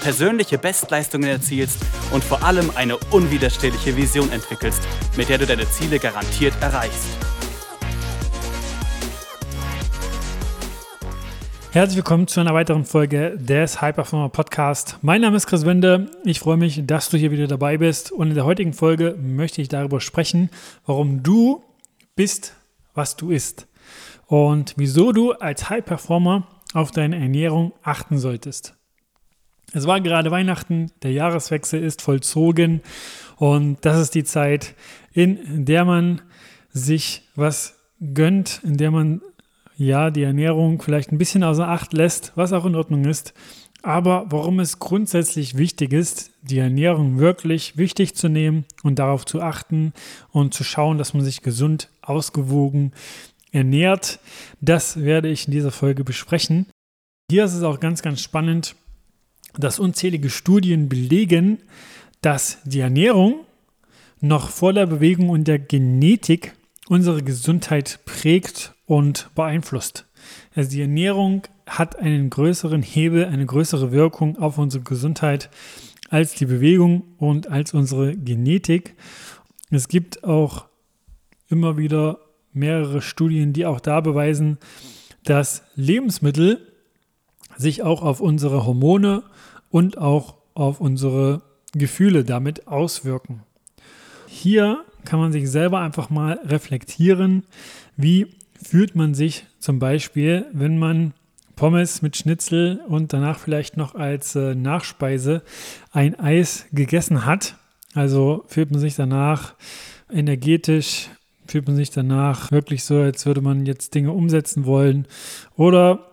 persönliche Bestleistungen erzielst und vor allem eine unwiderstehliche Vision entwickelst, mit der du deine Ziele garantiert erreichst. Herzlich willkommen zu einer weiteren Folge des High Performer Podcast. Mein Name ist Chris Wende. Ich freue mich, dass du hier wieder dabei bist. Und in der heutigen Folge möchte ich darüber sprechen, warum du bist, was du isst. Und wieso du als High Performer auf deine Ernährung achten solltest. Es war gerade Weihnachten, der Jahreswechsel ist vollzogen und das ist die Zeit, in der man sich was gönnt, in der man ja die Ernährung vielleicht ein bisschen außer Acht lässt, was auch in Ordnung ist. Aber warum es grundsätzlich wichtig ist, die Ernährung wirklich wichtig zu nehmen und darauf zu achten und zu schauen, dass man sich gesund, ausgewogen ernährt, das werde ich in dieser Folge besprechen. Hier ist es auch ganz, ganz spannend, dass unzählige Studien belegen, dass die Ernährung noch vor der Bewegung und der Genetik unsere Gesundheit prägt und beeinflusst. Also die Ernährung hat einen größeren Hebel, eine größere Wirkung auf unsere Gesundheit als die Bewegung und als unsere Genetik. Es gibt auch immer wieder mehrere Studien, die auch da beweisen, dass Lebensmittel sich auch auf unsere Hormone und auch auf unsere Gefühle damit auswirken. Hier kann man sich selber einfach mal reflektieren, wie fühlt man sich zum Beispiel, wenn man Pommes mit Schnitzel und danach vielleicht noch als äh, Nachspeise ein Eis gegessen hat. Also fühlt man sich danach energetisch, fühlt man sich danach wirklich so, als würde man jetzt Dinge umsetzen wollen oder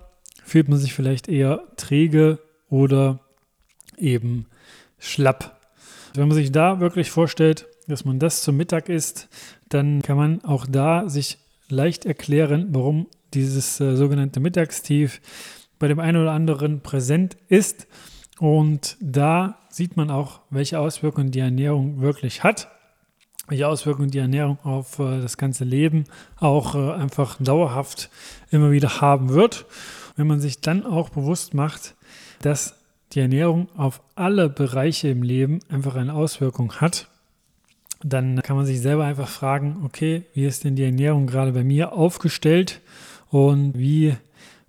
fühlt man sich vielleicht eher träge oder eben schlapp. Wenn man sich da wirklich vorstellt, dass man das zum Mittag isst, dann kann man auch da sich leicht erklären, warum dieses äh, sogenannte Mittagstief bei dem einen oder anderen präsent ist. Und da sieht man auch, welche Auswirkungen die Ernährung wirklich hat, welche Auswirkungen die Ernährung auf äh, das ganze Leben auch äh, einfach dauerhaft immer wieder haben wird. Wenn man sich dann auch bewusst macht, dass die Ernährung auf alle Bereiche im Leben einfach eine Auswirkung hat, dann kann man sich selber einfach fragen, okay, wie ist denn die Ernährung gerade bei mir aufgestellt und wie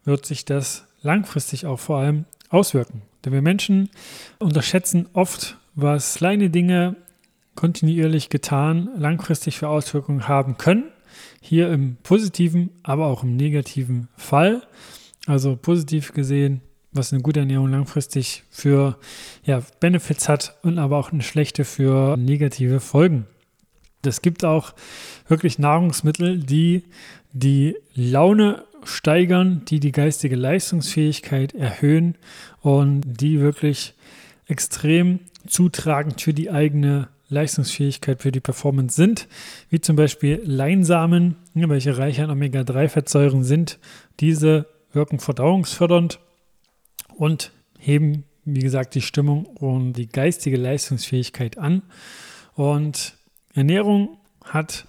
wird sich das langfristig auch vor allem auswirken? Denn wir Menschen unterschätzen oft, was kleine Dinge kontinuierlich getan langfristig für Auswirkungen haben können. Hier im positiven, aber auch im negativen Fall. Also positiv gesehen, was eine gute Ernährung langfristig für ja, Benefits hat und aber auch eine schlechte für negative Folgen. Es gibt auch wirklich Nahrungsmittel, die die Laune steigern, die die geistige Leistungsfähigkeit erhöhen und die wirklich extrem zutragend für die eigene Leistungsfähigkeit, für die Performance sind, wie zum Beispiel Leinsamen, welche reich an Omega-3-Fettsäuren sind. Diese wirken verdauungsfördernd und heben, wie gesagt, die Stimmung und die geistige Leistungsfähigkeit an. Und Ernährung hat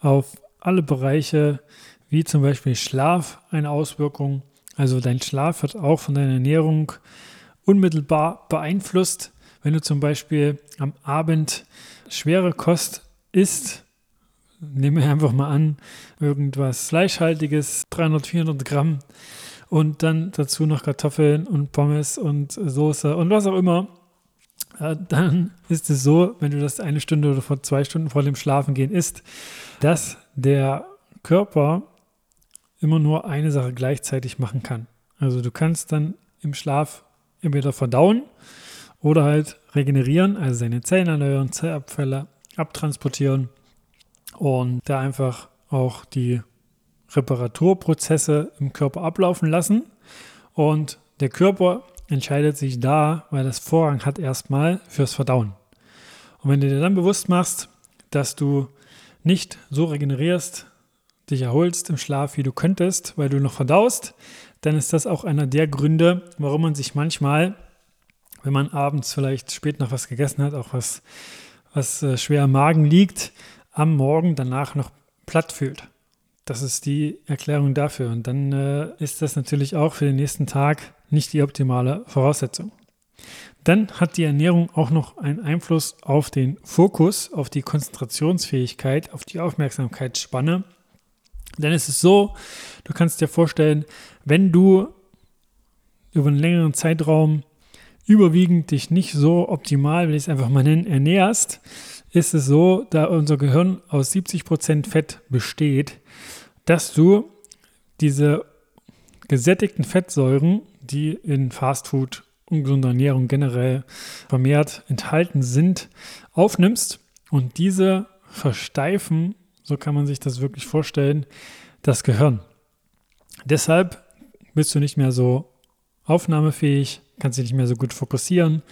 auf alle Bereiche, wie zum Beispiel Schlaf, eine Auswirkung. Also dein Schlaf wird auch von deiner Ernährung unmittelbar beeinflusst. Wenn du zum Beispiel am Abend schwere Kost isst, nehmen wir einfach mal an, irgendwas Fleischhaltiges, 300, 400 Gramm, und dann dazu noch Kartoffeln und Pommes und Soße und was auch immer, äh, dann ist es so, wenn du das eine Stunde oder vor zwei Stunden vor dem Schlafengehen isst, dass der Körper immer nur eine Sache gleichzeitig machen kann. Also du kannst dann im Schlaf entweder verdauen oder halt regenerieren, also seine Zellen erneuern, Zellabfälle abtransportieren und da einfach auch die Reparaturprozesse im Körper ablaufen lassen. Und der Körper entscheidet sich da, weil das Vorrang hat erstmal fürs Verdauen. Und wenn du dir dann bewusst machst, dass du nicht so regenerierst, dich erholst im Schlaf, wie du könntest, weil du noch verdaust, dann ist das auch einer der Gründe, warum man sich manchmal, wenn man abends vielleicht spät noch was gegessen hat, auch was, was äh, schwer am Magen liegt, am Morgen danach noch platt fühlt. Das ist die Erklärung dafür. Und dann äh, ist das natürlich auch für den nächsten Tag nicht die optimale Voraussetzung. Dann hat die Ernährung auch noch einen Einfluss auf den Fokus, auf die Konzentrationsfähigkeit, auf die Aufmerksamkeitsspanne. Denn es ist so, du kannst dir vorstellen, wenn du über einen längeren Zeitraum überwiegend dich nicht so optimal, will ich es einfach mal nennen, ernährst, ist es so, da unser Gehirn aus 70% Fett besteht, dass du diese gesättigten Fettsäuren, die in Fastfood, ungesunder Ernährung generell vermehrt enthalten sind, aufnimmst und diese versteifen, so kann man sich das wirklich vorstellen, das Gehirn. Deshalb bist du nicht mehr so aufnahmefähig, kannst dich nicht mehr so gut fokussieren,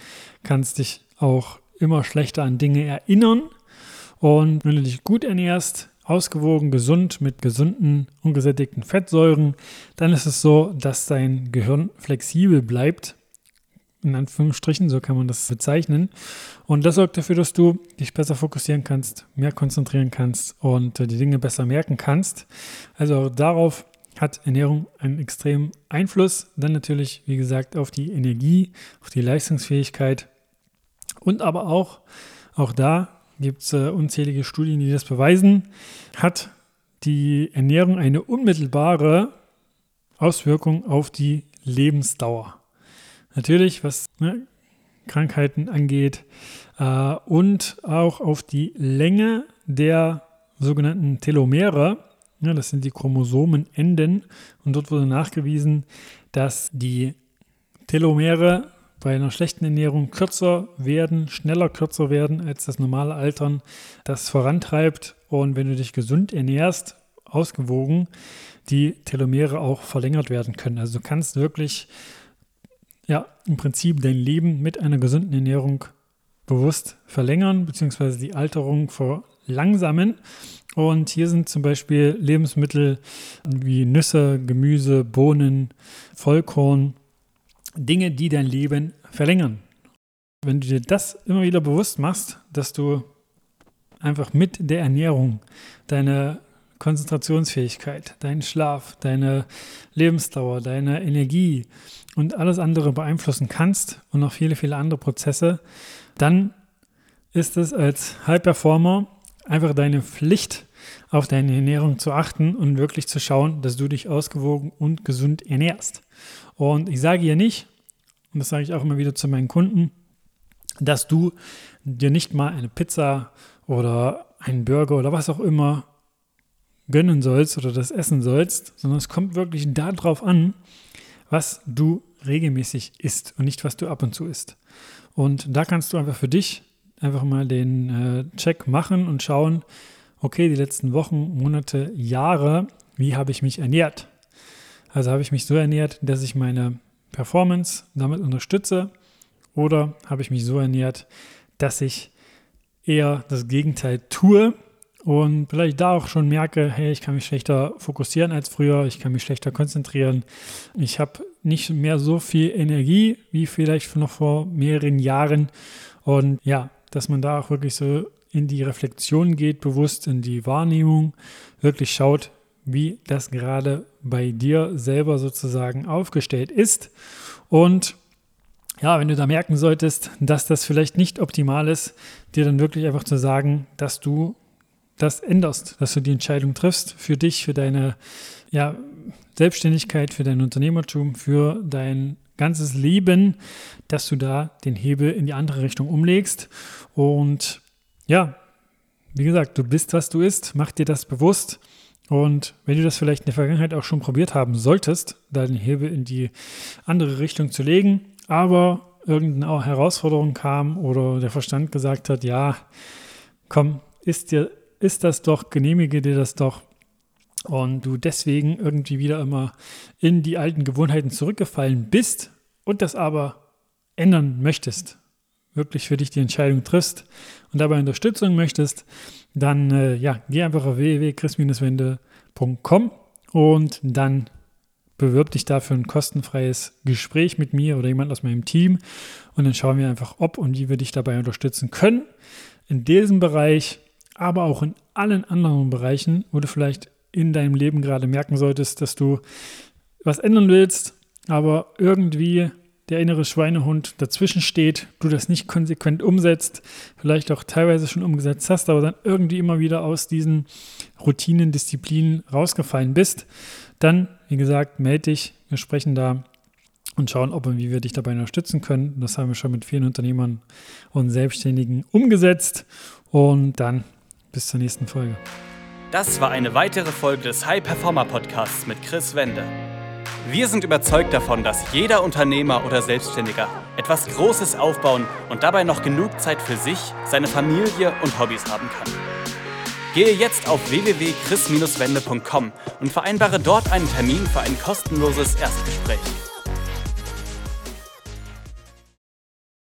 kannst dich auch immer schlechter an Dinge erinnern. Und wenn du dich gut ernährst, ausgewogen, gesund, mit gesunden, ungesättigten Fettsäuren, dann ist es so, dass dein Gehirn flexibel bleibt. In Anführungsstrichen, so kann man das bezeichnen. Und das sorgt dafür, dass du dich besser fokussieren kannst, mehr konzentrieren kannst und die Dinge besser merken kannst. Also darauf hat Ernährung einen extremen Einfluss. Dann natürlich, wie gesagt, auf die Energie, auf die Leistungsfähigkeit und aber auch, auch da gibt es äh, unzählige Studien, die das beweisen, hat die Ernährung eine unmittelbare Auswirkung auf die Lebensdauer. Natürlich, was ne, Krankheiten angeht äh, und auch auf die Länge der sogenannten Telomere. Ja, das sind die Chromosomenenden. Und dort wurde nachgewiesen, dass die Telomere bei einer schlechten Ernährung kürzer werden, schneller kürzer werden als das normale Altern, das vorantreibt. Und wenn du dich gesund ernährst, ausgewogen, die Telomere auch verlängert werden können. Also du kannst wirklich, ja, im Prinzip dein Leben mit einer gesunden Ernährung bewusst verlängern, beziehungsweise die Alterung verlangsamen. Und hier sind zum Beispiel Lebensmittel wie Nüsse, Gemüse, Bohnen, Vollkorn, Dinge, die dein Leben verlängern. Wenn du dir das immer wieder bewusst machst, dass du einfach mit der Ernährung deine Konzentrationsfähigkeit, deinen Schlaf, deine Lebensdauer, deine Energie und alles andere beeinflussen kannst und noch viele, viele andere Prozesse, dann ist es als High Performer einfach deine Pflicht, auf deine Ernährung zu achten und wirklich zu schauen, dass du dich ausgewogen und gesund ernährst. Und ich sage hier nicht, und das sage ich auch immer wieder zu meinen Kunden, dass du dir nicht mal eine Pizza oder einen Burger oder was auch immer gönnen sollst oder das essen sollst, sondern es kommt wirklich darauf an, was du regelmäßig isst und nicht, was du ab und zu isst. Und da kannst du einfach für dich einfach mal den äh, Check machen und schauen, okay, die letzten Wochen, Monate, Jahre, wie habe ich mich ernährt? Also habe ich mich so ernährt, dass ich meine Performance damit unterstütze oder habe ich mich so ernährt, dass ich eher das Gegenteil tue und vielleicht da auch schon merke, hey, ich kann mich schlechter fokussieren als früher, ich kann mich schlechter konzentrieren, ich habe nicht mehr so viel Energie wie vielleicht noch vor mehreren Jahren und ja, dass man da auch wirklich so in die Reflexion geht, bewusst in die Wahrnehmung, wirklich schaut, wie das gerade bei dir selber sozusagen aufgestellt ist. Und ja, wenn du da merken solltest, dass das vielleicht nicht optimal ist, dir dann wirklich einfach zu sagen, dass du das änderst, dass du die Entscheidung triffst für dich, für deine ja, Selbstständigkeit, für dein Unternehmertum, für dein ganzes Leben, dass du da den Hebel in die andere Richtung umlegst. Und ja, wie gesagt, du bist, was du isst, mach dir das bewusst. Und wenn du das vielleicht in der Vergangenheit auch schon probiert haben solltest, da den Hebel in die andere Richtung zu legen, aber irgendeine Herausforderung kam oder der Verstand gesagt hat, ja, komm, ist dir, ist das doch, genehmige dir das doch, und du deswegen irgendwie wieder immer in die alten Gewohnheiten zurückgefallen bist und das aber ändern möchtest, wirklich für dich die Entscheidung triffst und dabei Unterstützung möchtest, dann äh, ja, geh einfach auf www.chris-wende.com und dann bewirb dich dafür ein kostenfreies Gespräch mit mir oder jemand aus meinem Team und dann schauen wir einfach, ob und wie wir dich dabei unterstützen können. In diesem Bereich, aber auch in allen anderen Bereichen, wo du vielleicht in deinem Leben gerade merken solltest, dass du was ändern willst, aber irgendwie der innere Schweinehund dazwischen steht, du das nicht konsequent umsetzt, vielleicht auch teilweise schon umgesetzt hast, aber dann irgendwie immer wieder aus diesen Routinen, Disziplinen rausgefallen bist, dann, wie gesagt, melde dich. Wir sprechen da und schauen, ob und wie wir dich dabei unterstützen können. Das haben wir schon mit vielen Unternehmern und Selbstständigen umgesetzt. Und dann bis zur nächsten Folge. Das war eine weitere Folge des High Performer Podcasts mit Chris Wende. Wir sind überzeugt davon, dass jeder Unternehmer oder Selbstständiger etwas Großes aufbauen und dabei noch genug Zeit für sich, seine Familie und Hobbys haben kann. Gehe jetzt auf www.chris-wende.com und vereinbare dort einen Termin für ein kostenloses Erstgespräch.